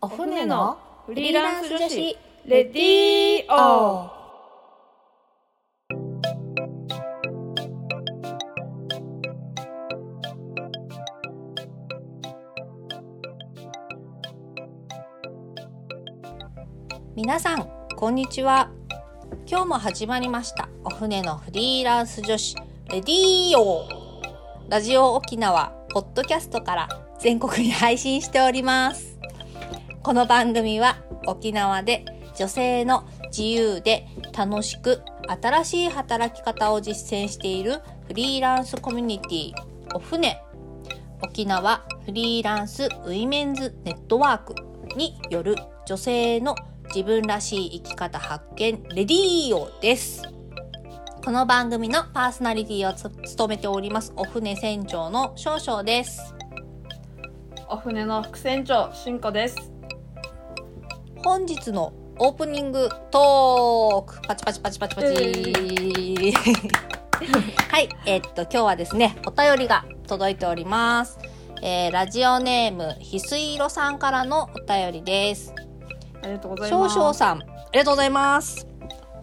お船のフリーランス女子レディーオ皆さんこんにちは。今日も始まりました。お船のフリーランス女子レディーオラジオ沖縄ポッドキャストから全国に配信しております。この番組は沖縄で女性の自由で楽しく新しい働き方を実践しているフリーランスコミュニティお船沖縄フリーランスウィメンズネットワークによる女性の自分らしい生き方発見レディーオです。この番組のパーソナリティを務めておりますお船船長の少々です。お船の副船長しんこです。本日のオープニングトーク。パチパチパチパチパチ、はいえー、っと今日はですねお便りが届いております、えー、ラジオネームひすいろさんからのお便りです。ありがとうござい少ます。々さんありがとうございます。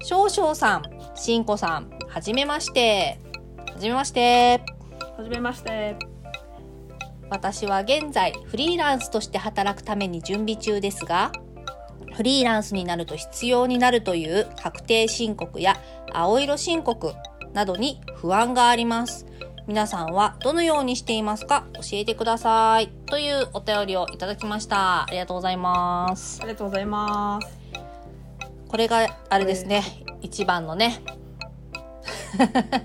少々さんしんこさんはじめまして。はじめまして。はじめまして。私は現在フリーランスとして働くために準備中ですがフリーランスになると必要になるという確定申告や青色申告などに不安があります。皆さんはどのようにしていますか？教えてください。というお便りをいただきました。ありがとうございます。ありがとうございます。これがあれですね。一番のね。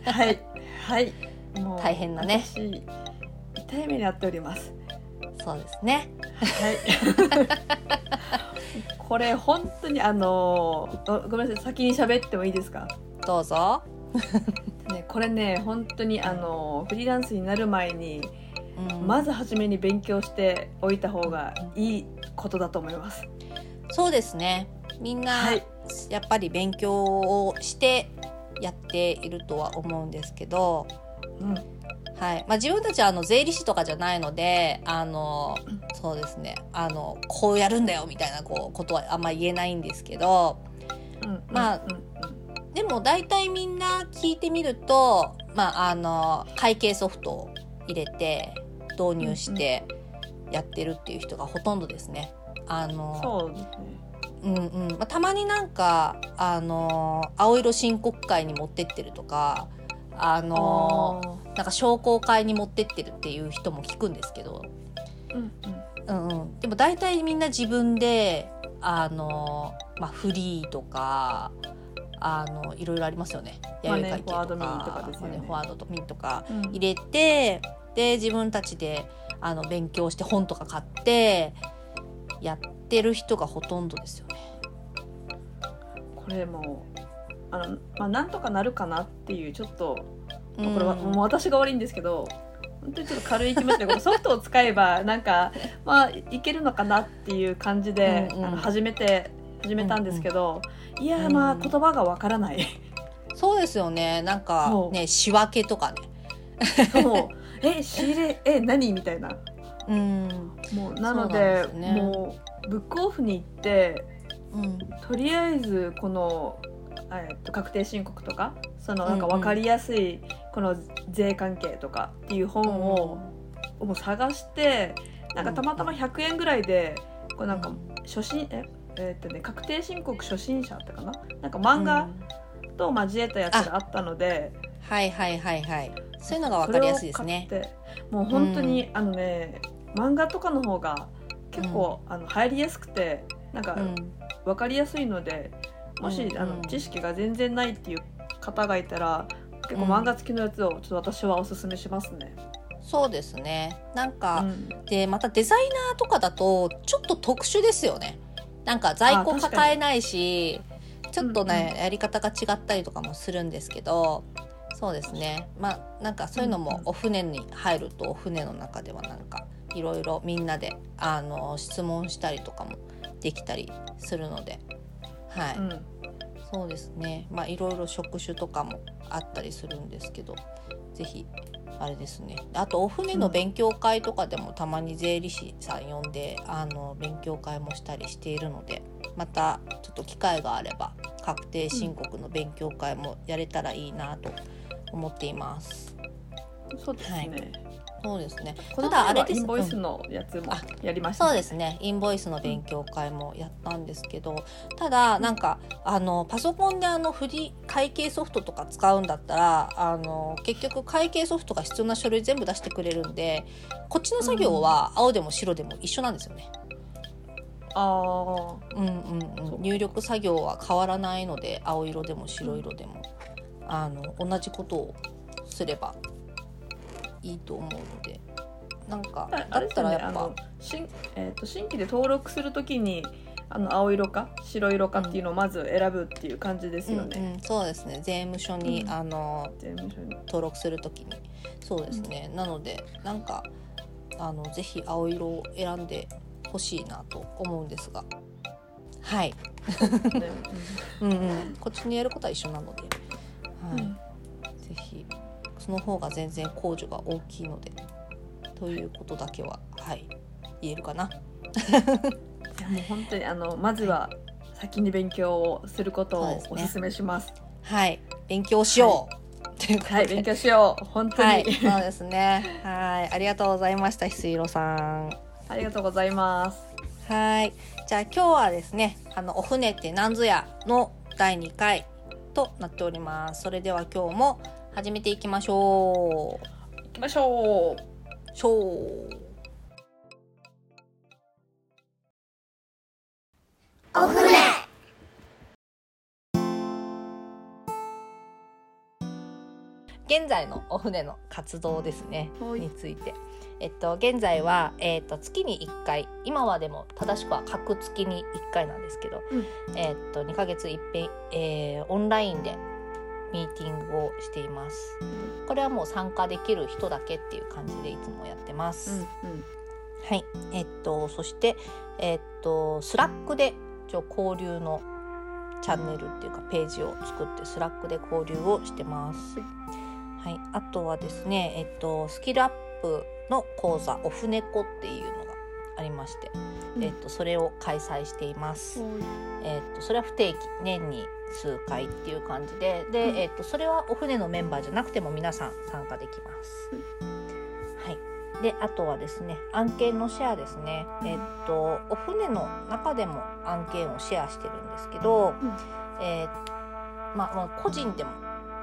はい。はい。もう大変なね。私痛い目に遭っております。そうですね。はい これ本当にあのごごめんなさい先に喋ってもいいですか？どうぞ、ねこれね本当にあのフリーランスになる前にうん。まず初めに勉強しておいた方がいいことだと思います。そうですね。みんな、はい。やっぱり勉強をしてやっているとは思うんですけど、うん、はいまあ、自分たちはあの税理士とかじゃないのであのそうですねあのこうやるんだよみたいなこうことはあんま言えないんですけどうん、まあでも大体みんな聞いてみると、まあ、あの会計ソフトを入れて導入してやってるっていう人がほとんどですね。あのそうですね。うんうんまあ、たまになんかあの青色申告会に持ってってるとかあのなんか商工会に持ってってるっていう人も聞くんですけど、うんうん。うんうん、でも大体みんな自分であの、まあ、フリーとかあのいろいろありますよね。弥生会計とかフォワードミンとかですよね。マネーフォワードとミンとかうん。入れてで自分たちであの勉強して本とか買ってやってる人がほとんどですよね。これもうあのまあなんとかなるかなっていうちょっとうん。これはもう私が悪いんですけど。本当にちょっと軽い気持ちでこの ソフトを使えばなんかまあいけるのかなっていう感じで、うんうん。あの始めて始めたんですけど、いやうん。ーまあ言葉がわからない。そうですよね。なんかそう。ね仕分けとかね。もう。え仕入れえ何みたいな。うん。もうなのそうでね。もうブックオフに行ってうん。とりあえずこの、えっと確定申告とかそのなんか分かりやすいこの税関係とかっていう本を、もう探してなんかたまたま100円ぐらいでこれなんか初心ええっとね確定申告初心者ってかな？なんか漫画うん。と交えたやつがあったので、はいはいはいはい。そういうのがわかりやすいですね。もう本当に、あのね漫画とかの方が結構、あの入りやすくてなんかうん。分かりやすいので、もし、うんあの知識が全然ないっていう方がいたら結構うん。漫画付きのやつをちょっと私はおすすめしますね。そうですね。なんうか、ん。でまたデザイナーとかだとちょっと特殊ですよね。なんか在庫抱えないしちょっとね、うんやり方が違ったりとかもするんですけどそうですね。まあなんかそういうのうんうんもお船に入るとお船の中ではなんかいろいろみんなであの質問したりとかもできたりするのではい、うん。そうですね。まあいろいろ職種とかもあったりするんですけどぜひあれですね。あとお船の勉強会とかでもたまに税理士さん呼んで、あの勉強会もしたりしているのでまたちょっと機会があれば確定申告の勉強会もやれたらいいなと思っています。そうですね、はいそうですね。ただあれですインボイスのやつもやりました、そうですね。インボイスの勉強会もやったんですけどただなんかあのパソコンであのフリー会計ソフトとか使うんだったらあの結局会計ソフトが必要な書類全部出してくれるんでこっちの作業は青でも白でも一緒なんですよね。あうんうんうん、入力作業は変わらないので青色でも白色でもあの同じことをすればいいと思うので。なんかあだったらやっぱ。あの新,、えー、と新規で登録するときにあの青色か白色かっていうのをまず選ぶっていう感じですよね、うんうん、そうですね。税務署に、うん。あの税務署に。登録するときに。そうですね、なのでなんかあのぜひ青色を選んでほしいなと思うんですが。はい、ね。うんうん、こっちにやることは一緒なので、はい。うん。ぜひその方が全然控除が大きいのでということだけははい言えるかな。いやもう本当にあのまずは先に勉強をすることをお勧めします。はい勉強しよう、ということではい、勉強しよう。本当に、はい、そうですね。はい、ありがとうございました、ひすいろさん。ありがとうございます。はい、じゃあ今日はですね、あのお船ってなんぞやの第2回となっております。それでは今日も始めていきましょう。行きましょう。しょう。お船現在のお船の活動ですねはいについて。えっと、現在は、えっと、月に1回今はでも正しくは隔月に1回なんですけど、う。んえっと、2ヶ月いっぺん、えーオンラインでミーティングをしています。これはもう参加できる人だけっていう感じでいつもやってます。うんはい、えっとそしてえっと Slack で一応交流のチャンネルっていうかページを作って Slack で交流をしてます。はい、あとはですね、えっとスキルアップの講座オフネコっていうのがありまして、うんえっとそれを開催しています。うん。えっとそれは不定期年に数回っていう感じで、で、うんえっとそれはお船のメンバーじゃなくても皆さん参加できます。はい。であとはですね案件のシェアですね。えっとお船の中でも案件をシェアしてるんですけど、うんえーまあまあ個人でも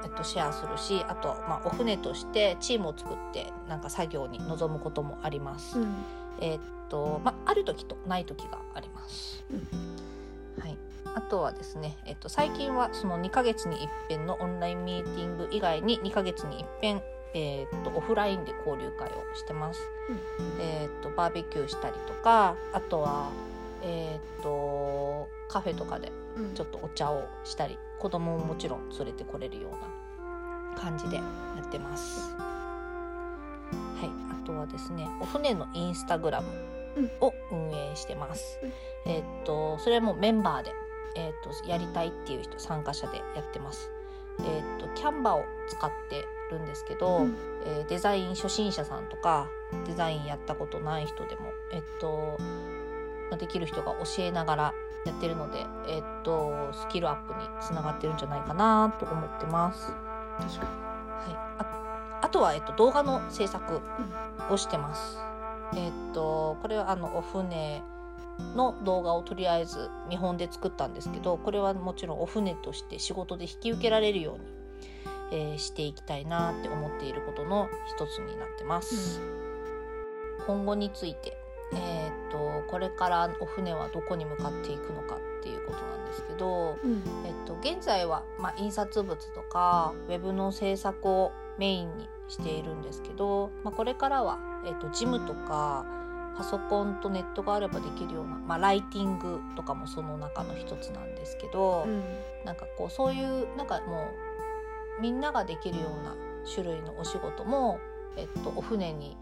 えっと、シェアするしあと、まあ、お船としてチームを作ってなんか作業に臨むこともあります。うんえーっと、まあ、ある時とない時があります。はい。あとはですね、えっと、最近はその2ヶ月に一遍のオンラインミーティング以外に2ヶ月に一遍、えーっと、オフラインで交流会をしてます。えーっと、バーベキューしたりとか、あとは、えーっと、カフェとかでうんちょっとお茶をしたり、子供ももちろん連れてこれるような感じでやってます。とはですね、お船のインスタグラムを運営してます。うんえーっとそれもメンバーで、えーっとやりたいっていう人参加者でやってます。えーっとキャンバを使ってるんですけど、うんえーデザイン初心者さんとかデザインやったことない人でもえっとまあできる人が教えながらやってるので、えっとスキルアップにつながってるんじゃないかなと思ってます。確かはい、ああとは、えっと、動画の制作をしてます。えっとこれはあのお船の動画をとりあえず見本で作ったんですけどこれはもちろんお船として仕事で引き受けられるように、えーしていきたいなって思っていることの一つになってます。今後について、えっとこれからお船はどこに向かっていくのかっていうことなんですけど、に。えっと、現在は、まあ、印刷物とかウェブの制作をメインにしているんですけど、まあ、これからは、えっと、ジムとかパソコンとネットがあればできるような、まあ、ライティングとかもその中の一つなんですけど、うん。なんかこうそういうなんかもうみんなができるような種類のお仕事も、えっと、お船に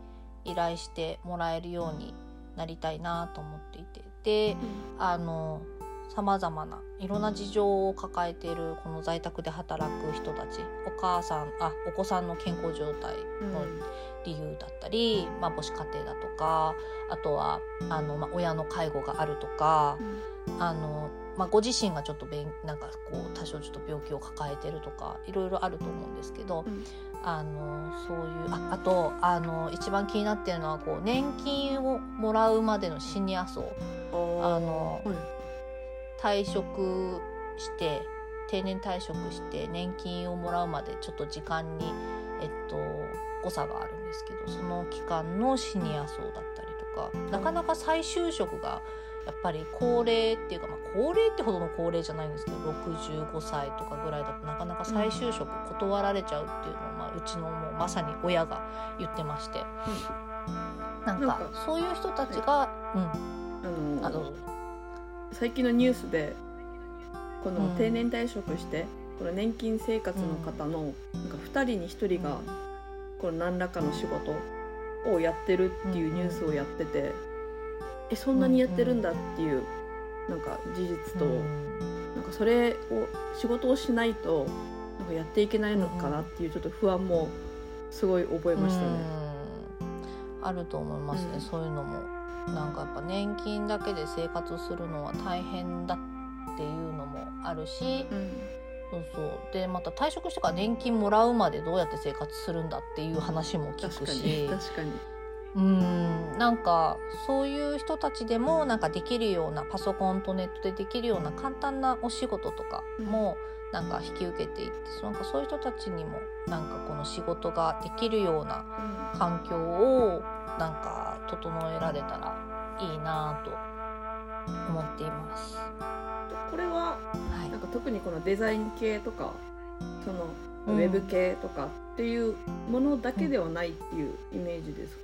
依頼してもらえるようになりたいなと思っていて。であのさまざまないろんな事情を抱えているこの在宅で働く人たち。お母さんあお子さんの健康状態の理由だったり、まあ、母子家庭だとかあとはあの、まあ、親の介護があるとか、あのまあ、ご自身がちょっとべんなんかこう多少ちょっと病気を抱えてるとかいろいろあると思うんですけど、うん。あのそういうああとあの一番気になってるのはこう年金をもらうまでのシニア層。あのはい退職して定年退職して年金をもらうまでちょっと時間に、えっと、誤差があるんですけどその期間のシニア層だったりとかなかなか再就職がやっぱり高齢っていうか、まあ、高齢ってほどの高齢じゃないんですけど65歳とかぐらいだとなかなか再就職断られちゃうっていうのを、まあ、うちのもうまさに親が言ってまして、なんかなんかそういう人たちが、うん。あの最近のニュースでこのうん。定年退職して、この年金生活の方の、なんか2人に1人がこの何らかの仕事をやってるっていうニュースをやってて、えそんなにやってるんだっていうなんか事実と、うん。なんかそれを仕事をしないとなんかやっていけないのかなっていうちょっと不安もすごい覚えましたね。うん。あると思いますね、うん。そういうのもなんかやっぱ年金だけで生活するのは大変だっていうのもあるしうん。そうそう。でまた退職してから年金もらうまでどうやって生活するんだっていう話も聞くし。確かに。うん。なんかそういう人たちでもなんかできるようなパソコンとネットでできるような簡単なお仕事とかもなんか引き受けていってなんかそういう人たちにもなんかこの仕事ができるような環境をなんか整えられたらいいなと思っています。これははい。なんか特にこのデザイン系とかそのうんウェブ系とかっていうものだけではないっていうイメージですか、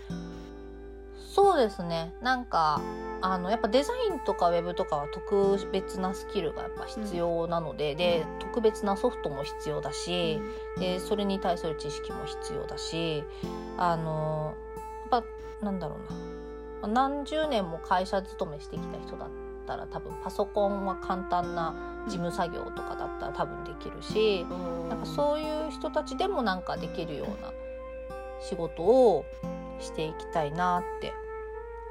そうですね。なんかあのやっぱデザインとかウェブとかは特別なスキルがやっぱ必要なので、で特別なソフトも必要だし、でそれに対する知識も必要だしあのなんだろうな。何十年も会社勤めしてきた人だったら多分パソコンは簡単な事務作業とかだったら多分できるし、なんかそういう人たちでもなんかできるような仕事をしていきたいなって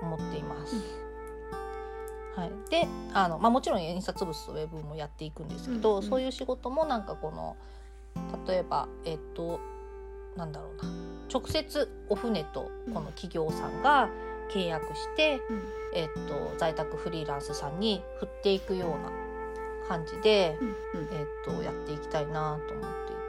思っています。はい、であの、まあ、もちろん印刷物とウェブもやっていくんですけど、うんうん。そういう仕事もなんかこの例えばえっとなんだろうな。直接お船とこの企業さんが契約して、うん。えっと、在宅フリーランスさんに振っていくような感じで、うんうん。えっと、やっていきたいなと思っていて。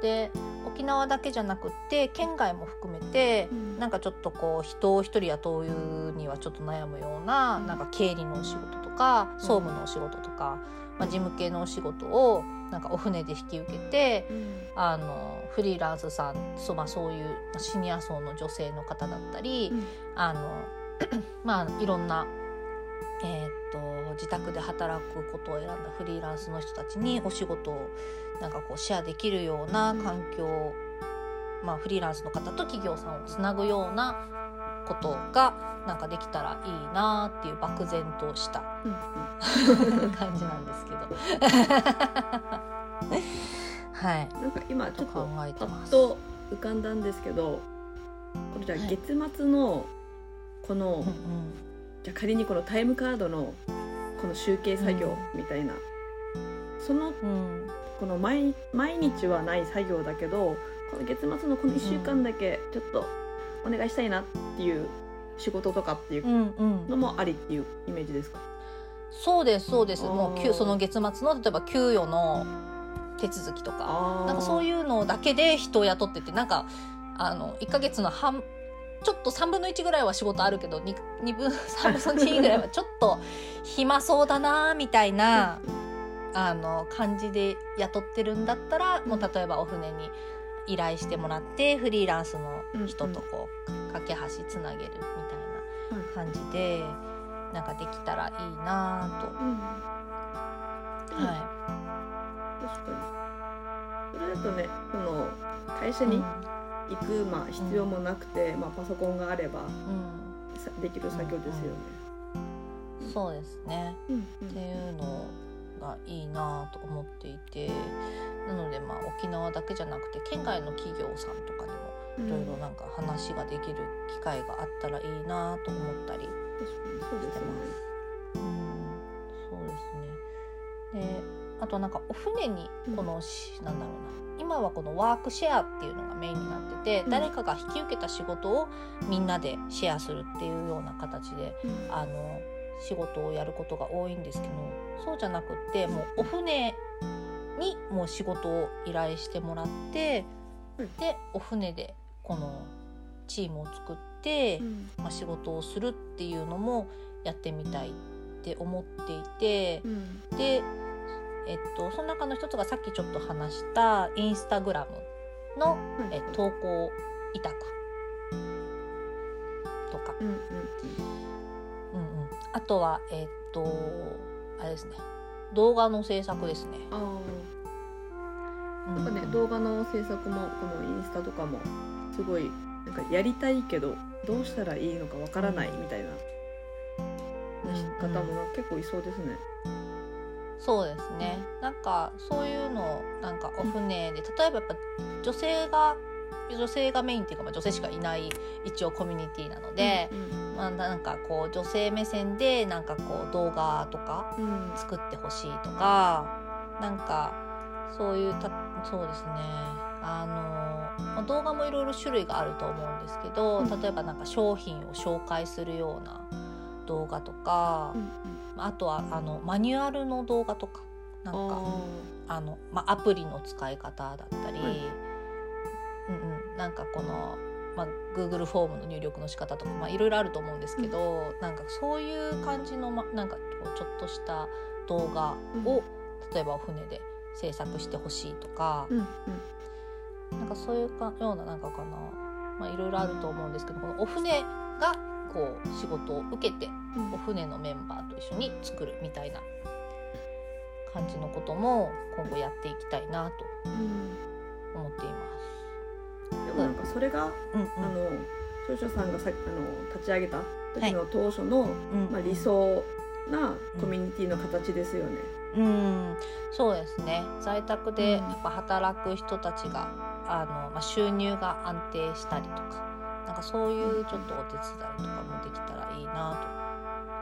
で沖縄だけじゃなくって県外も含めて、うん。なんかちょっとこう人を一人雇うにはちょっと悩むような,、うん。なんか経理のお仕事とか総務のお仕事とか、まあ、事務系のお仕事をなんかお船で引き受けてうん。あのフリーランスさんそう,、まあ、そういうシニア層の女性の方だったり、うん。あの まあいろんな、えーっと自宅で働くことを選んだフリーランスの人たちにお仕事をなんかこうシェアできるような環境、まあ、フリーランスの方と企業さん。をつなぐようなことがなんかできたらいいなっていう漠然としたうんうん。感じなんですけど。はい。なんか今ちょっとパえてます。ッと浮かんだんですけどこれじゃ月末のこの、うんうん。じゃあ仮にこのタイムカードのこの集計作業みたいな、そのうん。この毎毎日はない作業だけどこの月末のこの1週間だけちょっとお願いしたいなっていう仕事とかっていううんうん。のもありっていうイメージですか、そうですそうです。もうその月末の例えば給与の手続きとか。あなんかそうういうのだけで人を雇っててなんかあの1ヶ月の半ちょっと3分の1ぐらいは仕事あるけど 2, 2分 3分の2ぐらいは ちょっと暇そうだなみたいなあの感じで雇ってるんだったらもう例えばお船に依頼してもらってフリーランスの人とこう架け橋つなげるみたいな感じでなんかできたらいいなと、うん。は確かに。それだとねその会い、社に行く、まあ、必要もなくて、まあ、パソコンがあればできる作業ですよね、そうですね。うんっていうのがいいなと思っていて。なのでまあ沖縄だけじゃなくて県外の企業さんとかにいろいろなんか話ができる機会があったらいいなと思ったり確かにそうですよね。うん。そうですね。であとなんかお船にこのし、なんだろうな。今はこのワークシェアっていうのがメインになってて、うん。誰かが引き受けた仕事をみんなでシェアするっていうような形でうん。あの仕事をやることが多いんですけどそうじゃなくってもうお船にもう仕事を依頼してもらって、うん。でお船でこのチームを作って、うん。まあ、仕事をするっていうのもやってみたいって思っていてう、ん。で、えっと、その中の一つがさっきちょっと話したインスタグラムの、はいえ投稿委託とか、うんうんうん。うん、あとはえっとあれですね。動画の制作ですね。ああなんかねうん動画の制作もこのインスタとかもすごいなんかやりたいけどどうしたらいいのかわからないみたいな。方も結構いそうですね。そうですね。なんかそういうのをなんかお船で例えばやっぱ女性が女性がメインっていうか、まあ、女性しかいない一応コミュニティなので、うんまあ、なんかこう女性目線でなんかこう動画とかうん。作ってほしいとかなんかそういうたそうですね。あの、まあ、動画もいろいろ種類があると思うんですけど、うん。例えばなんか商品を紹介するような動画とか、うんあとはあのマニュアルの動画とかなんうんかああの、まあ、アプリの使い方だったり、はい。うんうん、なんかこの、まあ、Google フォームの入力の仕方とか、まあ、いろいろあると思うんですけど、なんかそういう感じの、ま、なんかちょっとした動画を、例えばお船で制作してほしいとかー、うんうん。なんかそういうかようななんかかな、まあ、いろいろあると思うんですけどこのお船がこう仕事を受けてうん。お船のメンバーと一緒に作るみたいな感じのことも今後やっていきたいなとうん思っていまでもなんかそれが、す。うん。あの少々さんがさあの立ち上げた時の当初の、うんまあ、理想なコミュニティの形ですよね。うん、そうですね。在宅でうん。やっぱ働く人たちがあの、まあ、収入が安定したりとかなんかそういうちょっとお手伝いとかもできたらいいな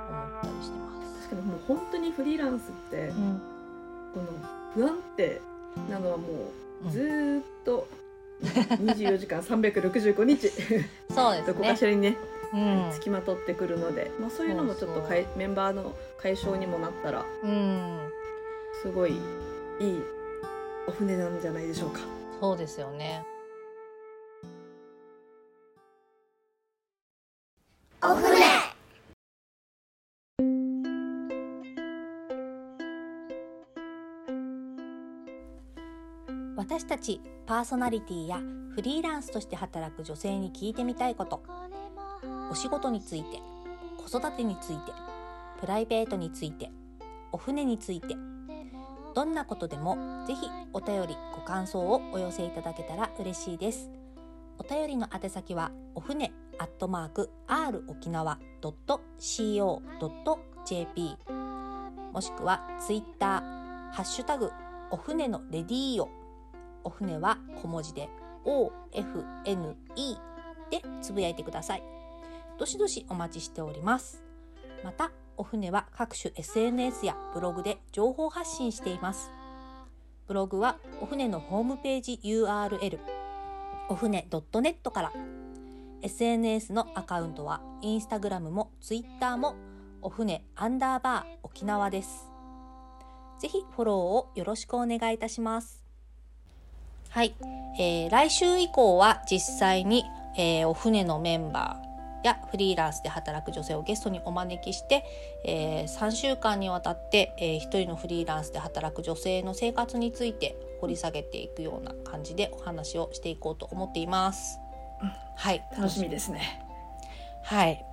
と思ったりしてます。確かにもう本当にフリーランスってうん。この不安定なのはもうずーっと24時間365日 そうですどこかねし。らにねうん。つきまとってくるので、まあ、そういうのもちょっとかいメンバーの解消にもなったらうん、すごいいいお船なんじゃないでしょうか。そうですよね。私たちパーソナリティやフリーランスとして働く女性に聞いてみたいことお仕事について子育てについてプライベートについてお船についてどんなことでもぜひお便りご感想をお寄せいただけたら嬉しいです。お便りの宛先はお船アットマーク r 沖縄 .co.jp もしくはツイッターハッシュタグお船のレディーオお船は小文字で OFNE でつぶやいてください。どしどしお待ちしております。またお船は各種 SNS やブログで情報発信しています。ブログはお船のホームページ URL お船 .net から。SNS のアカウントはインスタグラムもツイッターもお船アンダーバー沖縄です。ぜひフォローをよろしくお願いいたします。はい、えー来週以降は実際に、えーお船のメンバーやフリーランスで働く女性をゲストにお招きして、え3週間にわたって、え1人のフリーランスで働く女性の生活について掘り下げていくような感じでお話をしていこうと思っています。はい、楽しみですね。はい。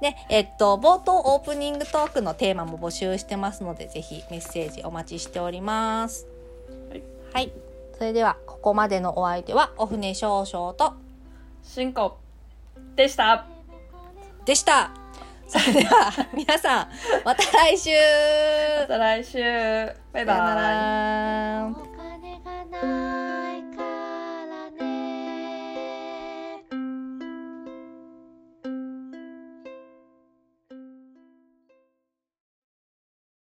で、えっと冒頭オープニングトークのテーマも募集してますので、ぜひメッセージお待ちしております。はい。はい。それではここまでのお相手はお船少々と進行でした。でした。それでは、皆さん、また来週。また来週。バイバイ。